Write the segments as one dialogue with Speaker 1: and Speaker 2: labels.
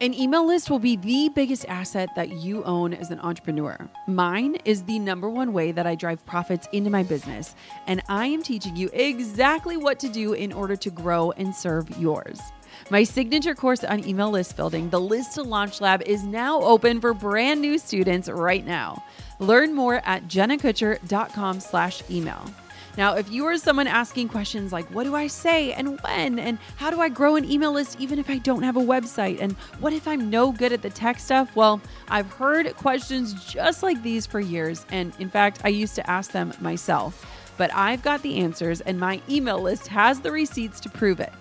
Speaker 1: An email list will be the biggest asset that you own as an entrepreneur. Mine is the number one way that I drive profits into my business, and I am teaching you exactly what to do in order to grow and serve yours. My signature course on email list building, the List to Launch Lab, is now open for brand new students right now. Learn more at jennakutcher.com slash email. Now, if you are someone asking questions like, what do I say and when? And how do I grow an email list even if I don't have a website? And what if I'm no good at the tech stuff? Well, I've heard questions just like these for years. And in fact, I used to ask them myself. But I've got the answers, and my email list has the receipts to prove it.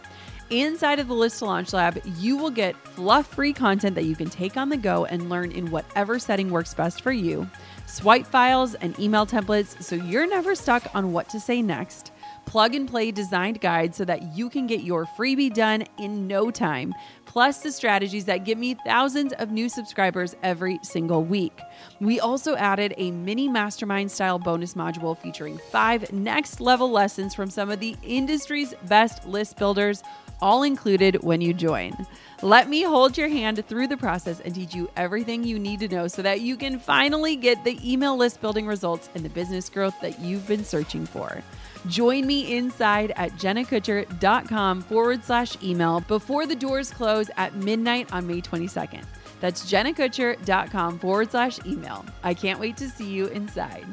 Speaker 1: Inside of the List to Launch Lab, you will get fluff free content that you can take on the go and learn in whatever setting works best for you swipe files, and email templates so you're never stuck on what to say next. Plug and play designed guides so that you can get your freebie done in no time, plus the strategies that give me thousands of new subscribers every single week. We also added a mini mastermind style bonus module featuring five next level lessons from some of the industry's best list builders all included when you join. Let me hold your hand through the process and teach you everything you need to know so that you can finally get the email list building results and the business growth that you've been searching for. Join me inside at jennakutcher.com forward slash email before the doors close at midnight on May 22nd. That's jennakutcher.com forward slash email. I can't wait to see you inside.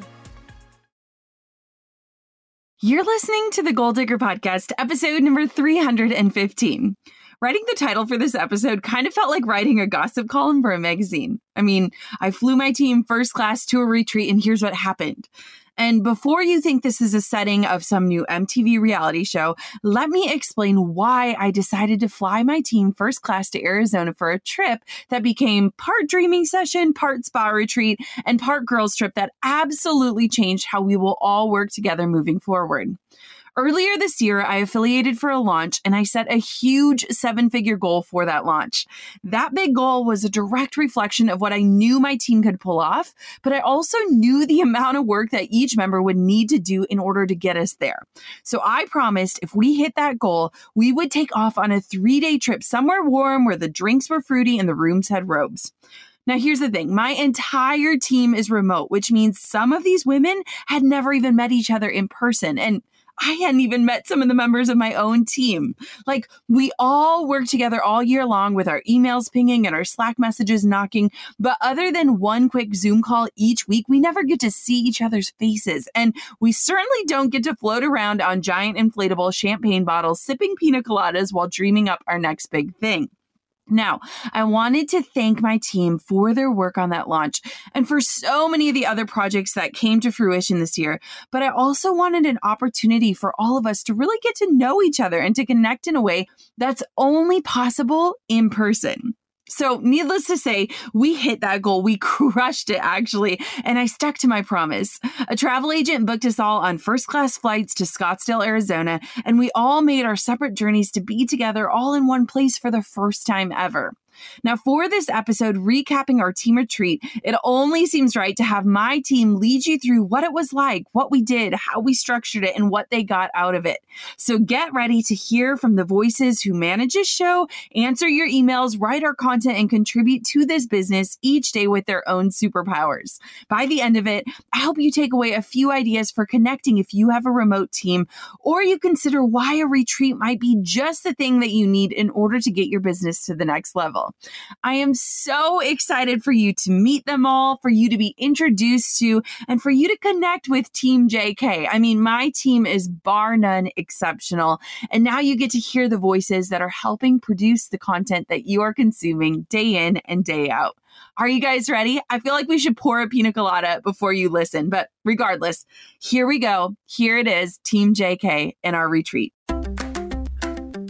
Speaker 2: You're listening to the Goal Digger Podcast, episode number 315. Writing the title for this episode kind of felt like writing a gossip column for a magazine. I mean, I flew my team first class to a retreat, and here's what happened. And before you think this is a setting of some new MTV reality show, let me explain why I decided to fly my team first class to Arizona for a trip that became part dreaming session, part spa retreat, and part girls trip that absolutely changed how we will all work together moving forward. Earlier this year, I affiliated for a launch and I set a huge seven figure goal for that launch. That big goal was a direct reflection of what I knew my team could pull off, but I also knew the amount of work that each member would need to do in order to get us there. So I promised if we hit that goal, we would take off on a three day trip somewhere warm where the drinks were fruity and the rooms had robes. Now, here's the thing my entire team is remote, which means some of these women had never even met each other in person. And I hadn't even met some of the members of my own team. Like, we all work together all year long with our emails pinging and our Slack messages knocking. But other than one quick Zoom call each week, we never get to see each other's faces. And we certainly don't get to float around on giant inflatable champagne bottles, sipping pina coladas while dreaming up our next big thing. Now, I wanted to thank my team for their work on that launch and for so many of the other projects that came to fruition this year. But I also wanted an opportunity for all of us to really get to know each other and to connect in a way that's only possible in person. So, needless to say, we hit that goal. We crushed it, actually. And I stuck to my promise. A travel agent booked us all on first class flights to Scottsdale, Arizona, and we all made our separate journeys to be together all in one place for the first time ever. Now, for this episode, recapping our team retreat, it only seems right to have my team lead you through what it was like, what we did, how we structured it, and what they got out of it. So get ready to hear from the voices who manage this show, answer your emails, write our content, and contribute to this business each day with their own superpowers. By the end of it, I hope you take away a few ideas for connecting if you have a remote team, or you consider why a retreat might be just the thing that you need in order to get your business to the next level. I am so excited for you to meet them all, for you to be introduced to, and for you to connect with Team JK. I mean, my team is bar none exceptional. And now you get to hear the voices that are helping produce the content that you are consuming day in and day out. Are you guys ready? I feel like we should pour a pina colada before you listen, but regardless, here we go. Here it is, Team JK in our retreat.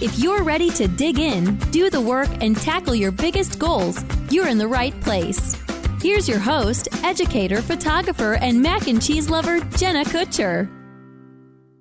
Speaker 3: If you're ready to dig in, do the work, and tackle your biggest goals, you're in the right place. Here's your host, educator, photographer, and mac and cheese lover, Jenna Kutcher.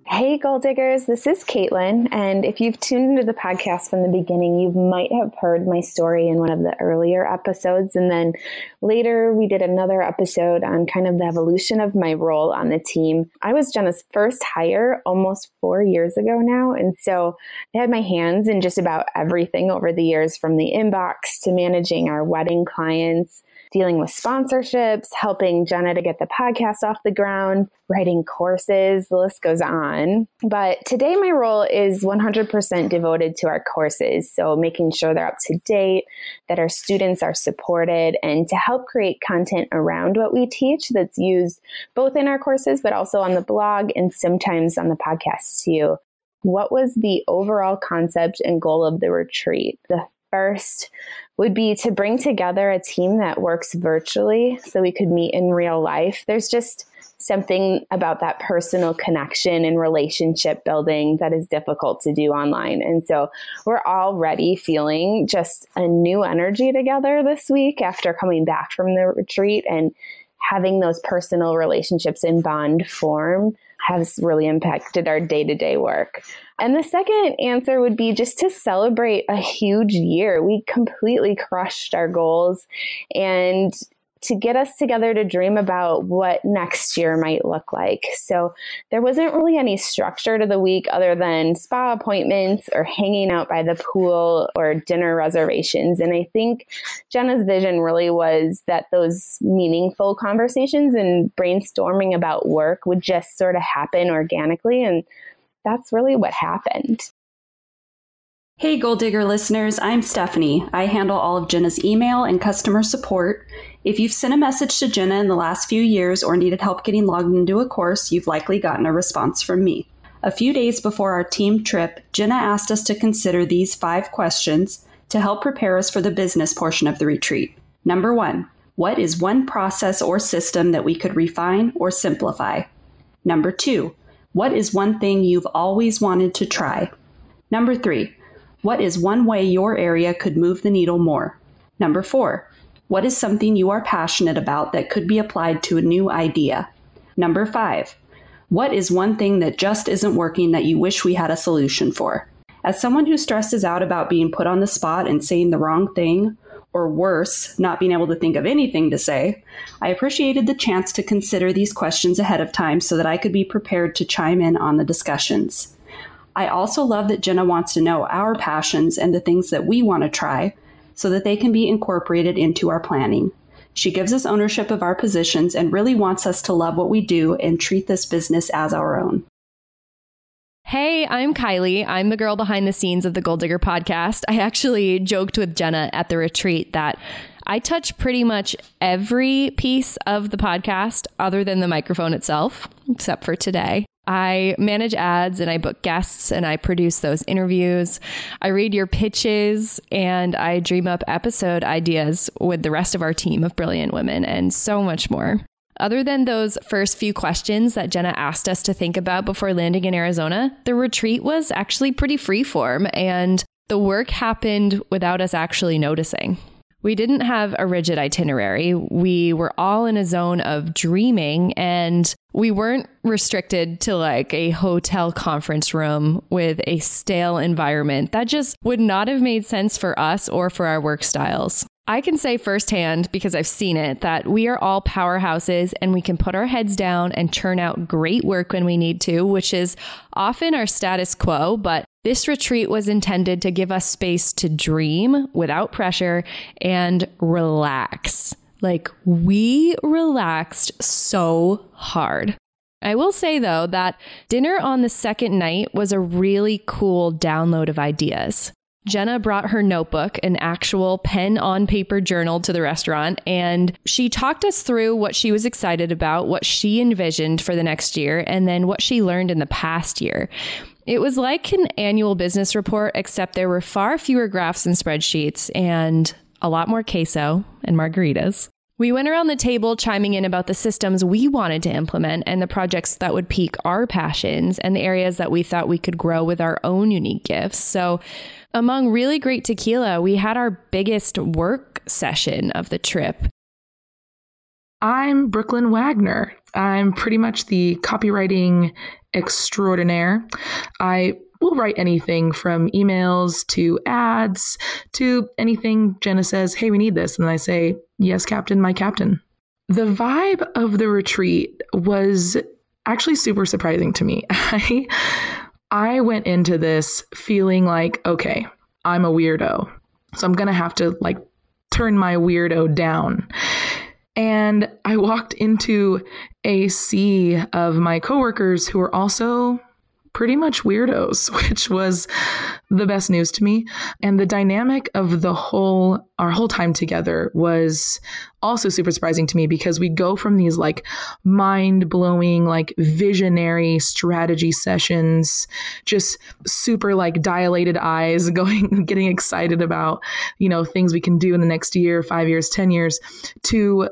Speaker 4: Hey, goal diggers, this is Caitlin. And if you've tuned into the podcast from the beginning, you might have heard my story in one of the earlier episodes. And then later, we did another episode on kind of the evolution of my role on the team. I was Jenna's first hire almost four years ago now. And so I had my hands in just about everything over the years from the inbox to managing our wedding clients dealing with sponsorships, helping Jenna to get the podcast off the ground, writing courses, the list goes on. But today, my role is 100% devoted to our courses. So, making sure they're up to date, that our students are supported, and to help create content around what we teach that's used both in our courses, but also on the blog and sometimes on the podcast too. What was the overall concept and goal of the retreat? The first would be to bring together a team that works virtually so we could meet in real life. There's just something about that personal connection and relationship building that is difficult to do online. And so we're already feeling just a new energy together this week after coming back from the retreat and having those personal relationships in bond form has really impacted our day to day work. And the second answer would be just to celebrate a huge year. We completely crushed our goals and to get us together to dream about what next year might look like. So there wasn't really any structure to the week other than spa appointments or hanging out by the pool or dinner reservations. And I think Jenna's vision really was that those meaningful conversations and brainstorming about work would just sort of happen organically. And that's really what happened.
Speaker 5: Hey, Goal Digger listeners, I'm Stephanie. I handle all of Jenna's email and customer support. If you've sent a message to Jenna in the last few years or needed help getting logged into a course, you've likely gotten a response from me. A few days before our team trip, Jenna asked us to consider these five questions to help prepare us for the business portion of the retreat. Number one, what is one process or system that we could refine or simplify? Number two, what is one thing you've always wanted to try? Number three, what is one way your area could move the needle more? Number four, what is something you are passionate about that could be applied to a new idea? Number five, what is one thing that just isn't working that you wish we had a solution for? As someone who stresses out about being put on the spot and saying the wrong thing, or worse, not being able to think of anything to say, I appreciated the chance to consider these questions ahead of time so that I could be prepared to chime in on the discussions. I also love that Jenna wants to know our passions and the things that we want to try so that they can be incorporated into our planning. She gives us ownership of our positions and really wants us to love what we do and treat this business as our own.
Speaker 6: Hey, I'm Kylie. I'm the girl behind the scenes of the Goal Digger podcast. I actually joked with Jenna at the retreat that I touch pretty much every piece of the podcast other than the microphone itself, except for today. I manage ads and I book guests and I produce those interviews. I read your pitches and I dream up episode ideas with the rest of our team of brilliant women and so much more. Other than those first few questions that Jenna asked us to think about before landing in Arizona, the retreat was actually pretty freeform and the work happened without us actually noticing. We didn't have a rigid itinerary. We were all in a zone of dreaming and we weren't restricted to like a hotel conference room with a stale environment. That just would not have made sense for us or for our work styles. I can say firsthand, because I've seen it, that we are all powerhouses and we can put our heads down and churn out great work when we need to, which is often our status quo. But this retreat was intended to give us space to dream without pressure and relax. Like, we relaxed so hard. I will say though that dinner on the second night was a really cool download of ideas. Jenna brought her notebook, an actual pen on paper journal to the restaurant, and she talked us through what she was excited about, what she envisioned for the next year, and then what she learned in the past year. It was like an annual business report, except there were far fewer graphs and spreadsheets and a lot more queso and margaritas. We went around the table chiming in about the systems we wanted to implement and the projects that would pique our passions and the areas that we thought we could grow with our own unique gifts. So, among really great tequila, we had our biggest work session of the trip.
Speaker 7: I'm Brooklyn Wagner. I'm pretty much the copywriting extraordinaire. I will write anything from emails to ads to anything Jenna says, hey, we need this. And I say, yes, Captain, my Captain. The vibe of the retreat was actually super surprising to me. I, I went into this feeling like, okay, I'm a weirdo. So I'm going to have to like turn my weirdo down. And I walked into a sea of my coworkers who were also pretty much weirdos, which was the best news to me. And the dynamic of the whole, our whole time together was also super surprising to me because we go from these like mind blowing, like visionary strategy sessions, just super like dilated eyes, going, getting excited about, you know, things we can do in the next year, five years, 10 years, to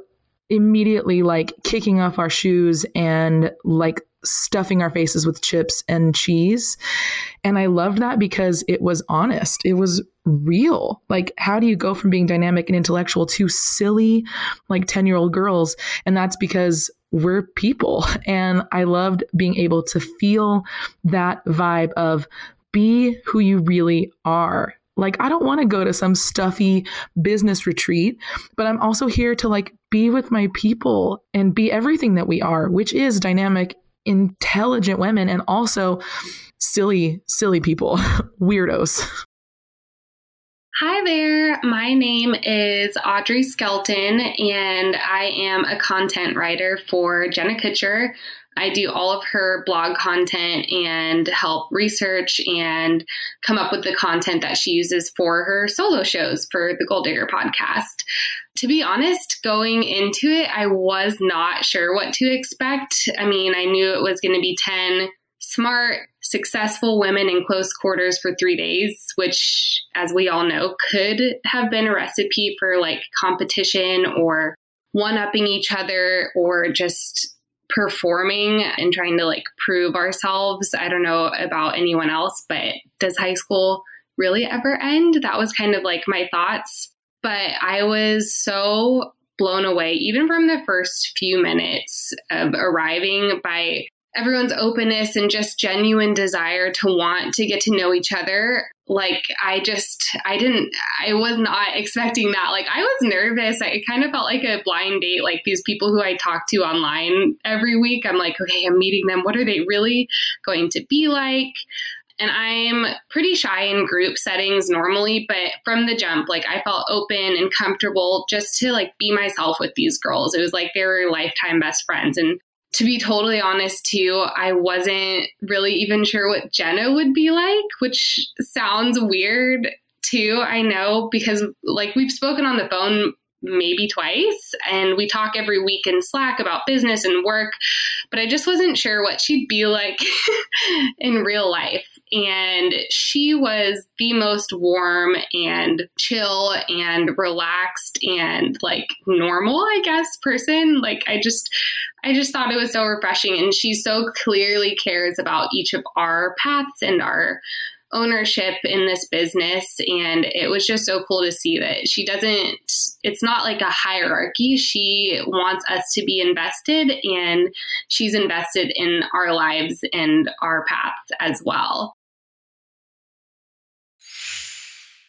Speaker 7: immediately like kicking off our shoes and like stuffing our faces with chips and cheese. And I loved that because it was honest. It was real. Like, how do you go from being dynamic and intellectual to silly, like 10 year old girls? And that's because we're people. And I loved being able to feel that vibe of be who you really are. Like, I don't want to go to some stuffy business retreat, but I'm also here to like be with my people and be everything that we are, which is dynamic intelligent women and also silly, silly people, weirdos.
Speaker 8: Hi there. My name is Audrey Skelton, and I am a content writer for Jenna Kutcher. I do all of her blog content and help research and come up with the content that she uses for her solo shows for the Goal Digger podcast. To be honest, going into it, I was not sure what to expect. I mean, I knew it was going to be 10 smart, successful women in close quarters for three days, which, as we all know, could have been a recipe for like competition or one upping each other or just performing and trying to like prove ourselves. I don't know about anyone else, but does high school really ever end? That was kind of like my thoughts. But I was so blown away, even from the first few minutes of arriving, by everyone's openness and just genuine desire to want to get to know each other. Like, I just, I didn't, I was not expecting that. Like, I was nervous. I, it kind of felt like a blind date. Like, these people who I talk to online every week, I'm like, okay, I'm meeting them. What are they really going to be like? And I'm pretty shy in group settings normally, but from the jump, like I felt open and comfortable just to like be myself with these girls. It was like they were lifetime best friends. And to be totally honest, too, I wasn't really even sure what Jenna would be like, which sounds weird too. I know because like we've spoken on the phone maybe twice and we talk every week in slack about business and work but i just wasn't sure what she'd be like in real life. And she was the most warm and chill and relaxed and like normal i guess person. Like i just i just thought it was so refreshing and she so clearly cares about each of our paths and our ownership in this business and it was just so cool to see that she doesn't it's not like a hierarchy. She wants us to be invested and she's invested in our lives and our paths as well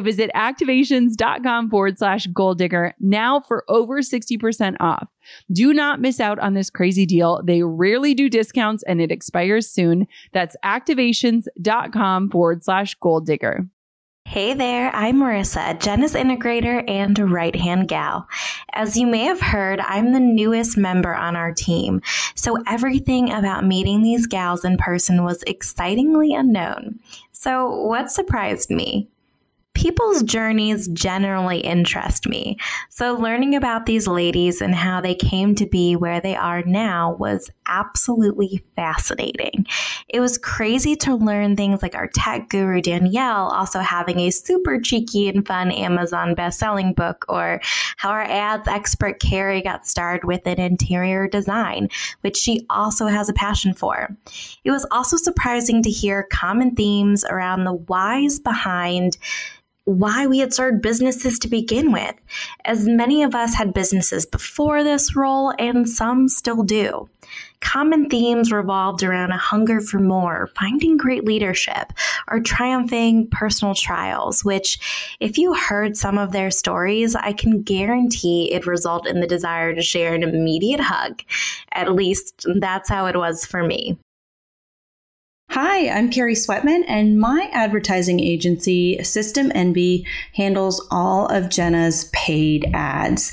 Speaker 2: visit activations.com forward slash goal digger now for over 60% off. Do not miss out on this crazy deal. They rarely do discounts and it expires soon. That's activations.com forward slash goal digger.
Speaker 9: Hey there, I'm Marissa, Jenna's integrator and right hand gal. As you may have heard, I'm the newest member on our team, so everything about meeting these gals in person was excitingly unknown. So, what surprised me? People's journeys generally interest me. So, learning about these ladies and how they came to be where they are now was absolutely fascinating. It was crazy to learn things like our tech guru Danielle also having a super cheeky and fun Amazon best-selling book, or how our ads expert Carrie got started with an interior design, which she also has a passion for. It was also surprising to hear common themes around the whys behind why we had started businesses to begin with, as many of us had businesses before this role and some still do. Common themes revolved around a hunger for more, finding great leadership, or triumphing personal trials, which, if you heard some of their stories, I can guarantee it result in the desire to share an immediate hug. At least that's how it was for me.
Speaker 10: Hi, I'm Carrie Sweatman, and my advertising agency, System Envy, handles all of Jenna's paid ads.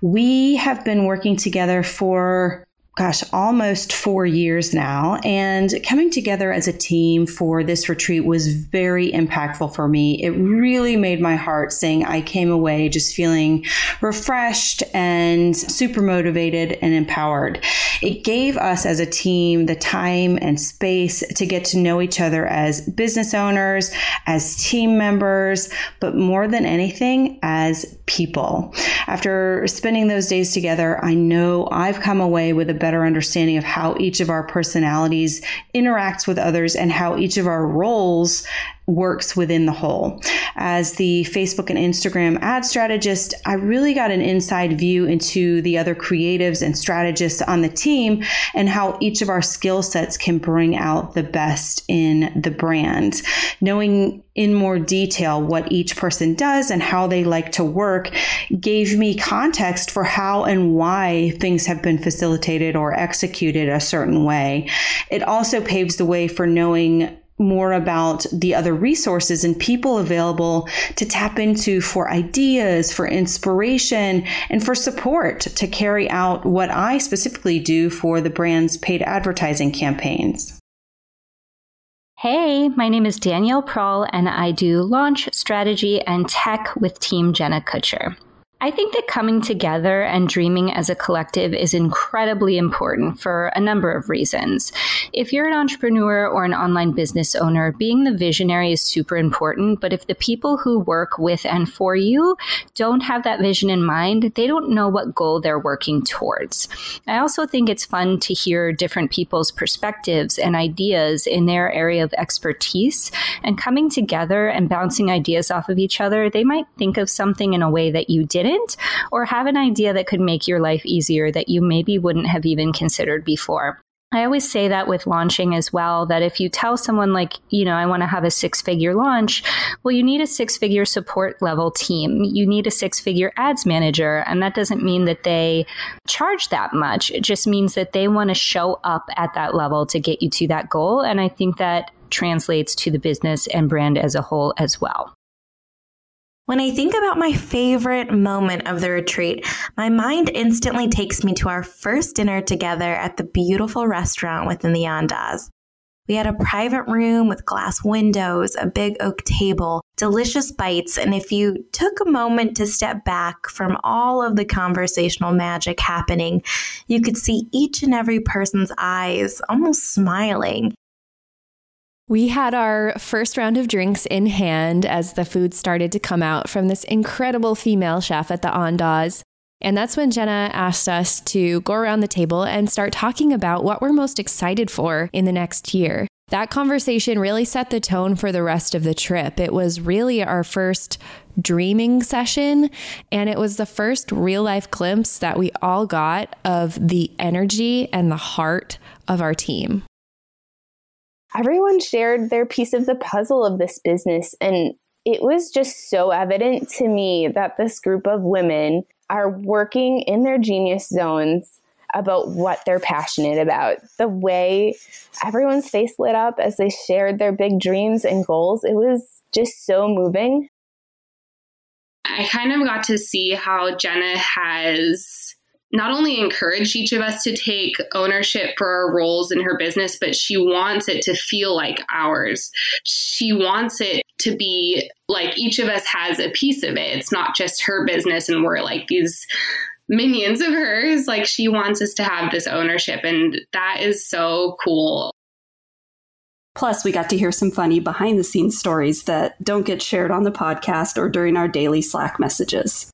Speaker 10: We have been working together for gosh, almost four years now. And coming together as a team for this retreat was very impactful for me. It really made my heart sing. I came away just feeling refreshed and super motivated and empowered. It gave us as a team the time and space to get to know each other as business owners, as team members, but more than anything, as people. After spending those days together, I know I've come away with a better better understanding of how each of our personalities interacts with others and how each of our roles works within the whole. As the Facebook and Instagram ad strategist, I really got an inside view into the other creatives and strategists on the team and how each of our skill sets can bring out the best in the brand. Knowing in more detail what each person does and how they like to work gave me context for how and why things have been facilitated or executed a certain way. It also paves the way for knowing more about the other resources and people available to tap into for ideas, for inspiration, and for support to carry out what I specifically do for the brand's paid advertising campaigns.
Speaker 11: Hey, my name is Danielle Prahl, and I do launch, strategy, and tech with Team Jenna Kutcher. I think that coming together and dreaming as a collective is incredibly important for a number of reasons. If you're an entrepreneur or an online business owner, being the visionary is super important. But if the people who work with and for you don't have that vision in mind, they don't know what goal they're working towards. I also think it's fun to hear different people's perspectives and ideas in their area of expertise and coming together and bouncing ideas off of each other. They might think of something in a way that you didn't didn't, or have an idea that could make your life easier that you maybe wouldn't have even considered before. I always say that with launching as well, that if you tell someone, like, you know, I want to have a six figure launch, well, you need a six figure support level team. You need a six figure ads manager. And that doesn't mean that they charge that much. It just means that they want to show up at that level to get you to that goal. And I think that translates to the business and brand as a whole as well.
Speaker 9: When I think about my favorite moment of the retreat, my mind instantly takes me to our first dinner together at the beautiful restaurant within the Andaz. We had a private room with glass windows, a big oak table, delicious bites, and if you took a moment to step back from all of the conversational magic happening, you could see each and every person's eyes almost smiling.
Speaker 6: We had our first round of drinks in hand as the food started to come out from this incredible female chef at the Andaz. And that's when Jenna asked us to go around the table and start talking about what we're most excited for in the next year. That conversation really set the tone for the rest of the trip. It was really our first dreaming session, and it was the first real life glimpse that we all got of the energy and the heart of our team
Speaker 4: everyone shared their piece of the puzzle of this business. And it was just so evident to me that this group of women are working in their genius zones about what they're passionate about. The way everyone's face lit up as they shared their big dreams and goals, it was just so moving.
Speaker 8: I kind of got to see how Jenna has not only encouraged each of us to take ownership for our roles in her business, but she wants it to feel like ours. She wants it to be like each of us has a piece of it. It's not just her business and we're like these minions of hers. Like she wants us to have this ownership, and that is so cool.
Speaker 11: Plus, we got to hear some funny behind the scenes stories that don't get shared on the podcast or during our daily Slack messages.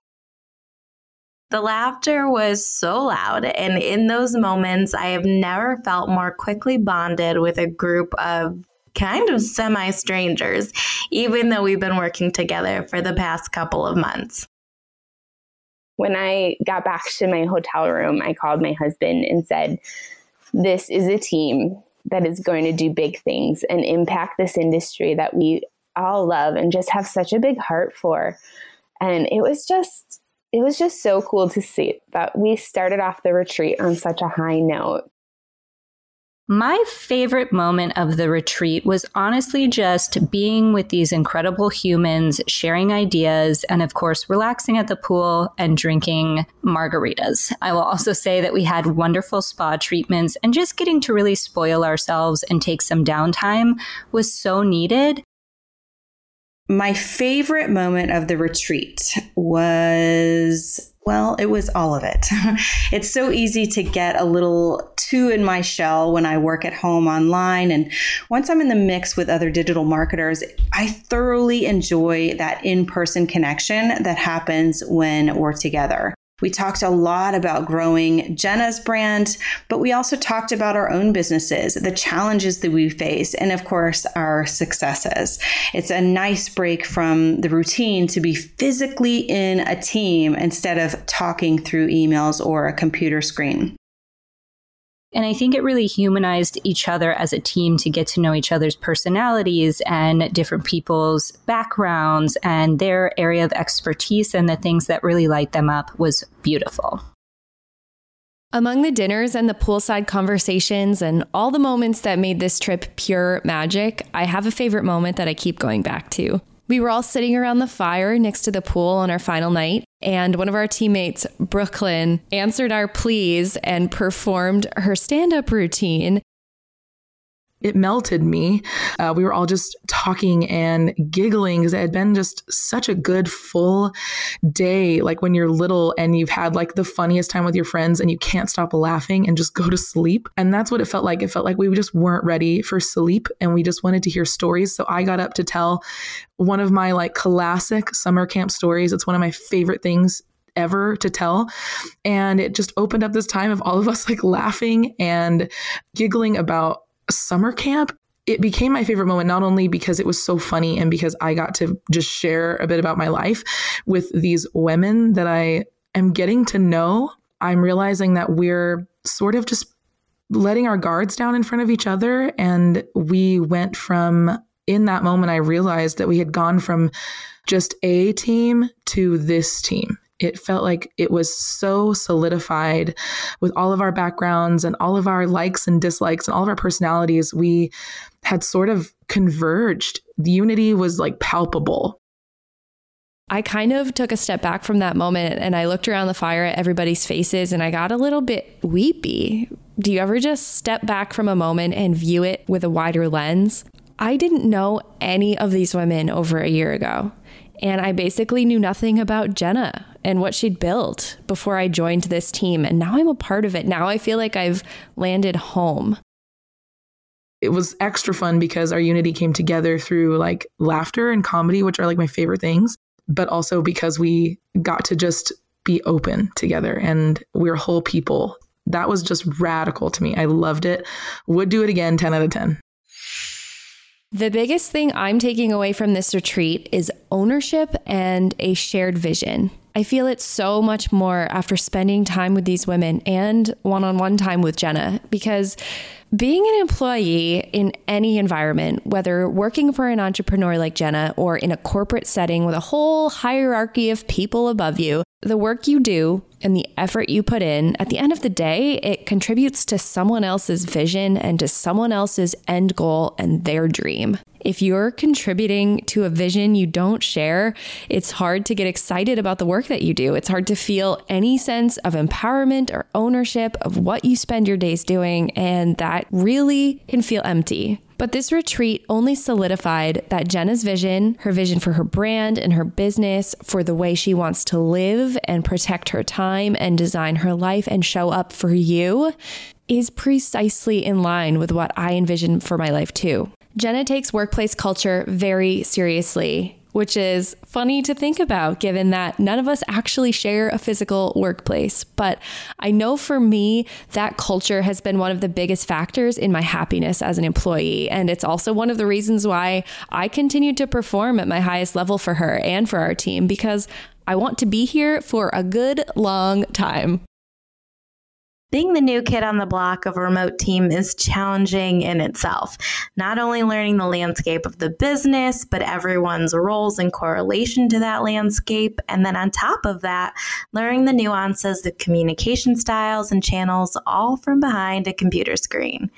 Speaker 9: The laughter was so loud, and in those moments, I have never felt more quickly bonded with a group of kind of semi strangers, even though we've been working together for the past couple of months.
Speaker 4: When I got back to my hotel room, I called my husband and said, This is a team that is going to do big things and impact this industry that we all love and just have such a big heart for. And it was just it was just so cool to see that we started off the retreat on such a high note.
Speaker 11: My favorite moment of the retreat was honestly just being with these incredible humans, sharing ideas, and of course, relaxing at the pool and drinking margaritas. I will also say that we had wonderful spa treatments, and just getting to really spoil ourselves and take some downtime was so needed.
Speaker 10: My favorite moment of the retreat was well, it was all of it. it's so easy to get a little too in my shell when I work at home online. And once I'm in the mix with other digital marketers, I thoroughly enjoy that in person connection that happens when we're together. We talked a lot about growing Jenna's brand, but we also talked about our own businesses, the challenges that we face, and of course, our successes. It's a nice break from the routine to be physically in a team instead of talking through emails or a computer screen.
Speaker 11: And I think it really humanized each other as a team to get to know each other's personalities and different people's backgrounds and their area of expertise and the things that really light them up was beautiful.
Speaker 6: Among the dinners and the poolside conversations and all the moments that made this trip pure magic, I have a favorite moment that I keep going back to. We were all sitting around the fire next to the pool on our final night, and one of our teammates, Brooklyn, answered our pleas and performed her stand up routine.
Speaker 7: It melted me. Uh, we were all just talking and giggling because it had been just such a good full day. Like when you're little and you've had like the funniest time with your friends and you can't stop laughing and just go to sleep. And that's what it felt like. It felt like we just weren't ready for sleep and we just wanted to hear stories. So I got up to tell one of my like classic summer camp stories. It's one of my favorite things ever to tell. And it just opened up this time of all of us like laughing and giggling about summer camp it became my favorite moment not only because it was so funny and because I got to just share a bit about my life with these women that I am getting to know. I'm realizing that we're sort of just letting our guards down in front of each other. And we went from, in that moment, I realized that we had gone from just a team to this team it felt like it was so solidified with all of our backgrounds and all of our likes and dislikes and all of our personalities. We had sort of converged. The unity was like palpable.
Speaker 6: I kind of took a step back from that moment and I looked around the fire at everybody's faces and I got a little bit weepy. Do you ever just step back from a moment and view it with a wider lens? I didn't know any of these women over a year ago. And I basically knew nothing about Jenna and what she'd built before I joined this team. And now I'm a part of it. Now I feel like I've landed home.
Speaker 7: It was extra fun because our unity came together through like laughter and comedy, which are like my favorite things, but also because we got to just be open together and we're whole people. That was just radical to me. I loved it. Would do it again 10 out of 10.
Speaker 6: The biggest thing I'm taking away from this retreat is ownership and a shared vision. I feel it so much more after spending time with these women and one on one time with Jenna because being an employee in any environment, whether working for an entrepreneur like Jenna or in a corporate setting with a whole hierarchy of people above you, the work you do and the effort you put in, at the end of the day, it contributes to someone else's vision and to someone else's end goal and their dream. If you're contributing to a vision you don't share, it's hard to get excited about the work that you do. It's hard to feel any sense of empowerment or ownership of what you spend your days doing, and that really can feel empty. But this retreat only solidified that Jenna's vision, her vision for her brand and her business, for the way she wants to live and protect her time and design her life and show up for you, is precisely in line with what I envision for my life too. Jenna takes workplace culture very seriously which is funny to think about given that none of us actually share a physical workplace. But I know for me, that culture has been one of the biggest factors in my happiness as an employee. And it's also one of the reasons why I continue to perform at my highest level for her and for our team because I want to be here for a good long time.
Speaker 9: Being the new kid on the block of a remote team is challenging in itself. Not only learning the landscape of the business, but everyone's roles in correlation to that landscape. And then on top of that, learning the nuances of communication styles and channels all from behind a computer screen.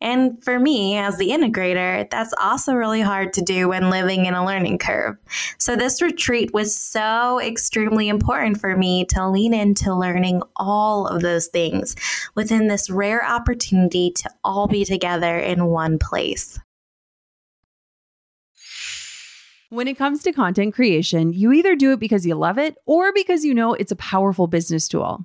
Speaker 9: And for me, as the integrator, that's also really hard to do when living in a learning curve. So this retreat was so extremely important for me to lean into learning all of those things within this rare opportunity to all be together in one place.
Speaker 2: When it comes to content creation, you either do it because you love it or because you know it's a powerful business tool.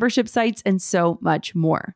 Speaker 2: membership sites, and so much more.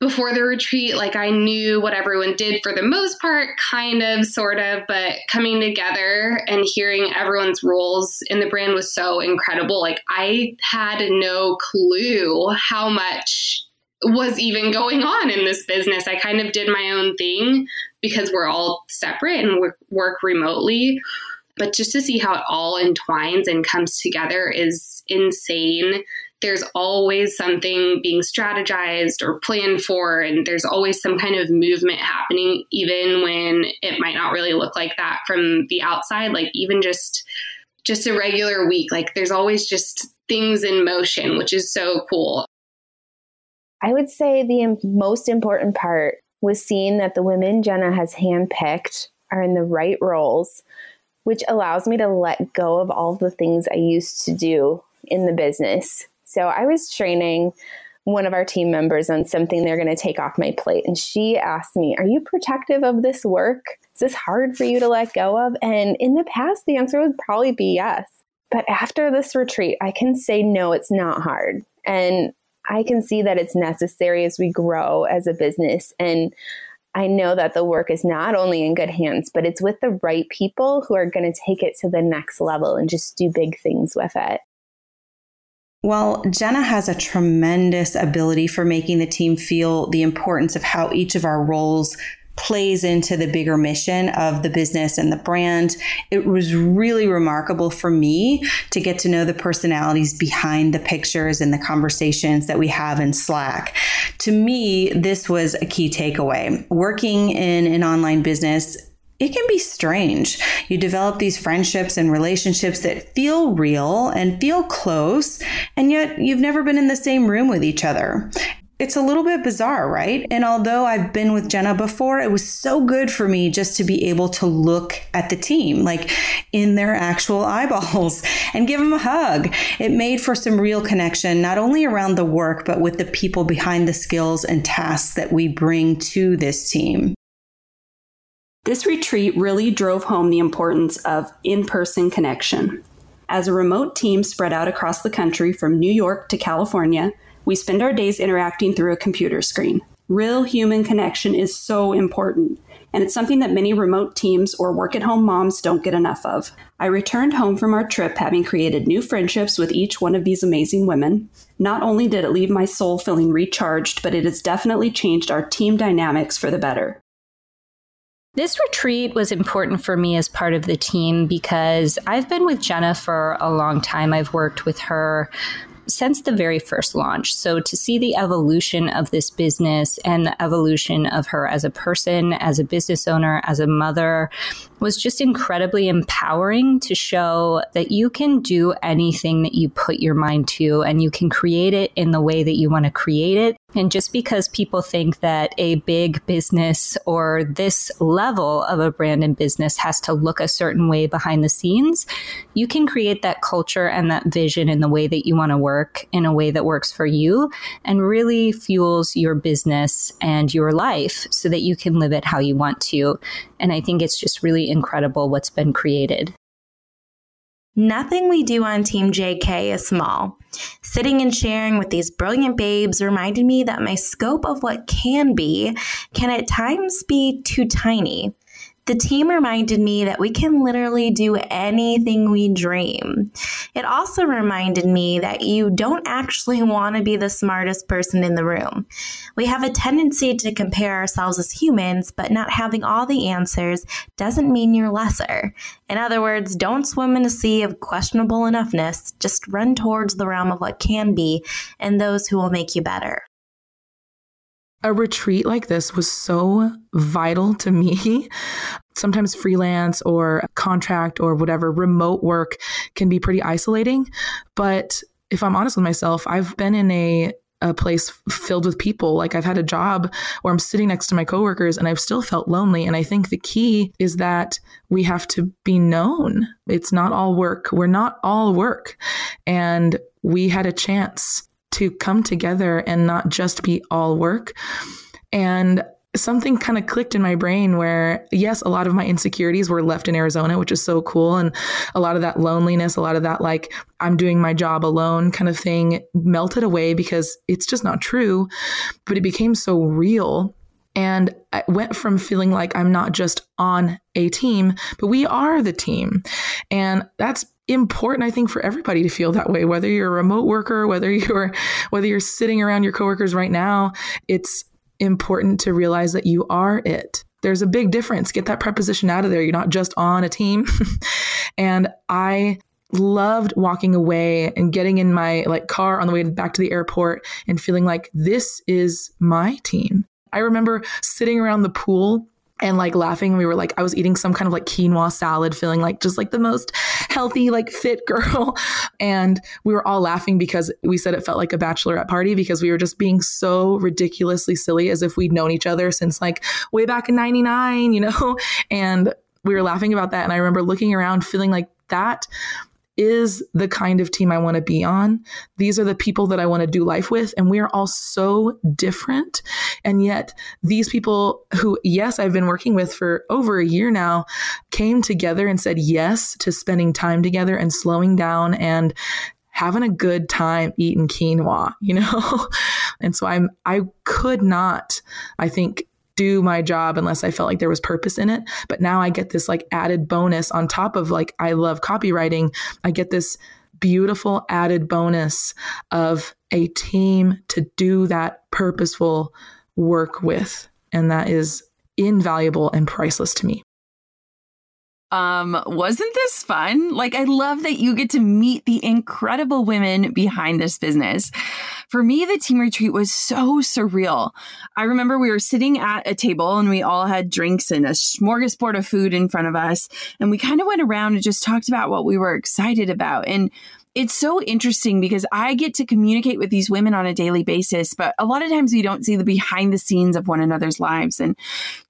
Speaker 8: before the retreat, like I knew what everyone did for the most part, kind of, sort of, but coming together and hearing everyone's roles in the brand was so incredible. Like I had no clue how much was even going on in this business. I kind of did my own thing because we're all separate and work, work remotely. But just to see how it all entwines and comes together is insane there's always something being strategized or planned for, and there's always some kind of movement happening, even when it might not really look like that from the outside. Like even just just a regular week, like there's always just things in motion, which is so cool.
Speaker 4: I would say the most important part was seeing that the women Jenna has handpicked are in the right roles, which allows me to let go of all the things I used to do in the business so I was training one of our team members on something they're going to take off my plate. And she asked me, Are you protective of this work? Is this hard for you to let go of? And in the past, the answer would probably be yes. But after this retreat, I can say, No, it's not hard. And I can see that it's necessary as we grow as a business. And I know that the work is not only in good hands, but it's with the right people who are going to take it to the next level and just do big things with it.
Speaker 10: Well, Jenna has a tremendous ability for making the team feel the importance of how each of our roles plays into the bigger mission of the business and the brand. It was really remarkable for me to get to know the personalities behind the pictures and the conversations that we have in Slack. To me, this was a key takeaway. Working in an online business it can be strange. You develop these friendships and relationships that feel real and feel close, and yet you've never been in the same room with each other. It's a little bit bizarre, right? And although I've been with Jenna before, it was so good for me just to be able to look at the team, like in their actual eyeballs, and give them a hug. It made for some real connection, not only around the work, but with the people behind the skills and tasks that we bring to this team.
Speaker 5: This retreat really drove home the importance of in person connection. As a remote team spread out across the country from New York to California, we spend our days interacting through a computer screen. Real human connection is so important, and it's something that many remote teams or work at home moms don't get enough of. I returned home from our trip having created new friendships with each one of these amazing women. Not only did it leave my soul feeling recharged, but it has definitely changed our team dynamics for the better.
Speaker 11: This retreat was important for me as part of the team because I've been with Jenna for a long time. I've worked with her since the very first launch. So to see the evolution of this business and the evolution of her as a person, as a business owner, as a mother, was just incredibly empowering to show that you can do anything that you put your mind to and you can create it in the way that you want to create it. And just because people think that a big business or this level of a brand and business has to look a certain way behind the scenes, you can create that culture and that vision in the way that you want to work in a way that works for you and really fuels your business and your life so that you can live it how you want to. And I think it's just really incredible what's been created.
Speaker 9: Nothing we do on Team JK is small. Sitting and sharing with these brilliant babes reminded me that my scope of what can be can at times be too tiny. The team reminded me that we can literally do anything we dream. It also reminded me that you don't actually want to be the smartest person in the room. We have a tendency to compare ourselves as humans, but not having all the answers doesn't mean you're lesser. In other words, don't swim in a sea of questionable enoughness, just run towards the realm of what can be and those who will make you better
Speaker 7: a retreat like this was so vital to me. Sometimes freelance or contract or whatever remote work can be pretty isolating. But if I'm honest with myself, I've been in a a place filled with people. Like I've had a job where I'm sitting next to my coworkers and I've still felt lonely. And I think the key is that we have to be known. It's not all work. We're not all work. And we had a chance to come together and not just be all work. And something kind of clicked in my brain where, yes, a lot of my insecurities were left in Arizona, which is so cool. And a lot of that loneliness, a lot of that, like, I'm doing my job alone kind of thing melted away because it's just not true. But it became so real. And I went from feeling like I'm not just on a team, but we are the team. And that's important i think for everybody to feel that way whether you're a remote worker whether you're whether you're sitting around your coworkers right now it's important to realize that you are it. There's a big difference. Get that preposition out of there. You're not just on a team. And i loved walking away and getting in my like car on the way back to the airport and feeling like this is my team. I remember sitting around the pool and like laughing. We were like, I was eating some kind of like quinoa salad, feeling like just like the most healthy, like fit girl. And we were all laughing because we said it felt like a bachelorette party because we were just being so ridiculously silly as if we'd known each other since like way back in 99, you know? And we were laughing about that. And I remember looking around feeling like that is the kind of team I want to be on. These are the people that I want to do life with. And we are all so different. And yet, these people who, yes, I've been working with for over a year now, came together and said yes to spending time together and slowing down and having a good time eating quinoa, you know? and so I'm, I could not, I think, do my job unless I felt like there was purpose in it. But now I get this like added bonus on top of like, I love copywriting. I get this beautiful added bonus of a team to do that purposeful work with. And that is invaluable and priceless to me.
Speaker 2: Um, wasn't this fun? Like, I love that you get to meet the incredible women behind this business. For me, the team retreat was so surreal. I remember we were sitting at a table and we all had drinks and a smorgasbord of food in front of us. And we kind of went around and just talked about what we were excited about. And it's so interesting because I get to communicate with these women on a daily basis, but a lot of times we don't see the behind the scenes of one another's lives. And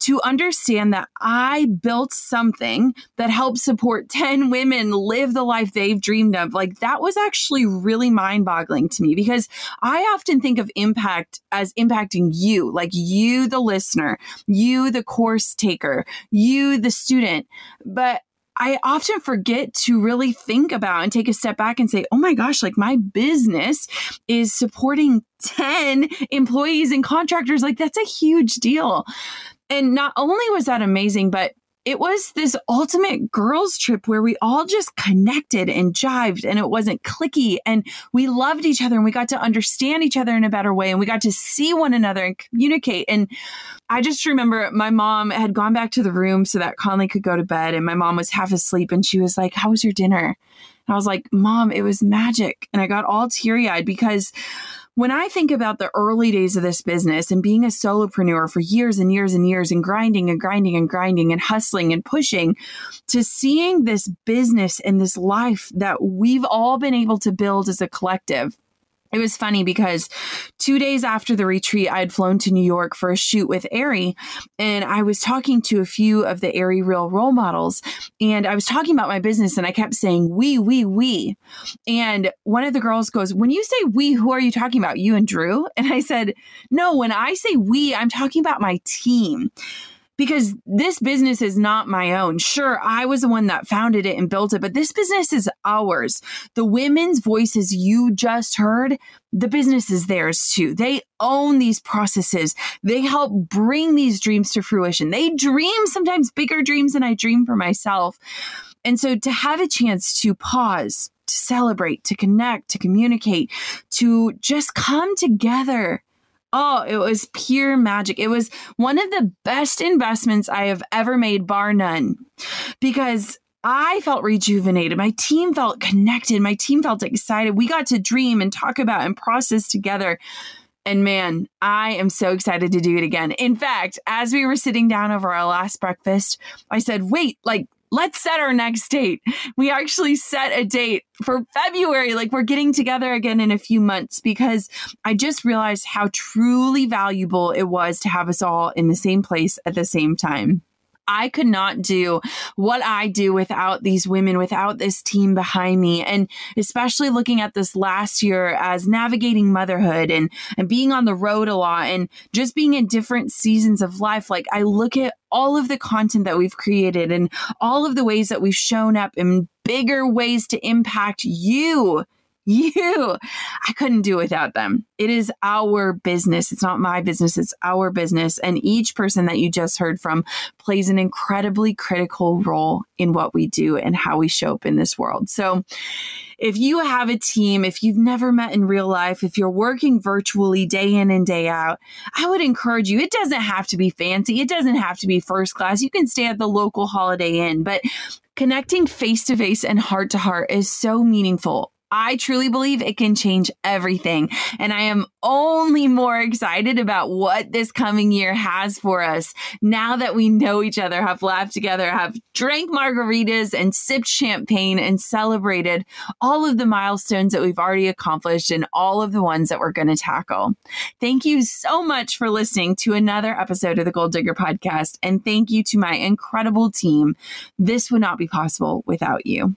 Speaker 2: to understand that I built something that helps support 10 women live the life they've dreamed of, like that was actually really mind boggling to me because I often think of impact as impacting you, like you, the listener, you, the course taker, you, the student. But I often forget to really think about and take a step back and say, oh my gosh, like my business is supporting 10 employees and contractors. Like that's a huge deal. And not only was that amazing, but it was this ultimate girls trip where we all just connected and jived and it wasn't cliquey and we loved each other and we got to understand each other in a better way and we got to see one another and communicate and I just remember my mom had gone back to the room so that Conley could go to bed and my mom was half asleep and she was like how was your dinner? And I was like mom it was magic and I got all teary-eyed because when I think about the early days of this business and being a solopreneur for years and years and years and grinding and grinding and grinding and hustling and pushing to seeing this business and this life that we've all been able to build as a collective it was funny because two days after the retreat, I had flown to New York for a shoot with Aerie, and I was talking to a few of the Aerie Real role models, and I was talking about my business, and I kept saying we, we, we, and one of the girls goes, "When you say we, who are you talking about? You and Drew?" And I said, "No, when I say we, I'm talking about my team." Because this business is not my own. Sure, I was the one that founded it and built it, but this business is ours. The women's voices you just heard, the business is theirs too. They own these processes. They help bring these dreams to fruition. They dream sometimes bigger dreams than I dream for myself. And so to have a chance to pause, to celebrate, to connect, to communicate, to just come together Oh, it was pure magic. It was one of the best investments I have ever made, bar none, because I felt rejuvenated. My team felt connected. My team felt excited. We got to dream and talk about and process together. And man, I am so excited to do it again. In fact, as we were sitting down over our last breakfast, I said, wait, like, let's set our next date. We actually set a date for February. Like we're getting together again in a few months because I just realized how truly valuable it was to have us all in the same place at the same time. I could not do what I do without these women, without this team behind me. And especially looking at this last year as navigating motherhood and, and being on the road a lot and just being in different seasons of life. Like I look at all of the content that we've created and all of the ways that we've shown up in bigger ways to impact you you. I couldn't do without them. It is our business. It's not my business, it's our business. And each person that you just heard from plays an incredibly critical role in what we do and how we show up in this world. So, if you have a team, if you've never met in real life, if you're working virtually day in and day out, I would encourage you. It doesn't have to be fancy, it doesn't have to be first class. You can stay at the local Holiday Inn, but connecting face to face and heart to heart is so meaningful I truly believe it can change everything. And I am only more excited about what this coming year has for us now that we know each other, have laughed together, have drank margaritas and sipped champagne and celebrated all of the milestones that we've already accomplished and all of the ones that we're going to tackle. Thank you so much for listening to another episode of the Goal Digger podcast. And thank you to my incredible team. This would not be possible without you.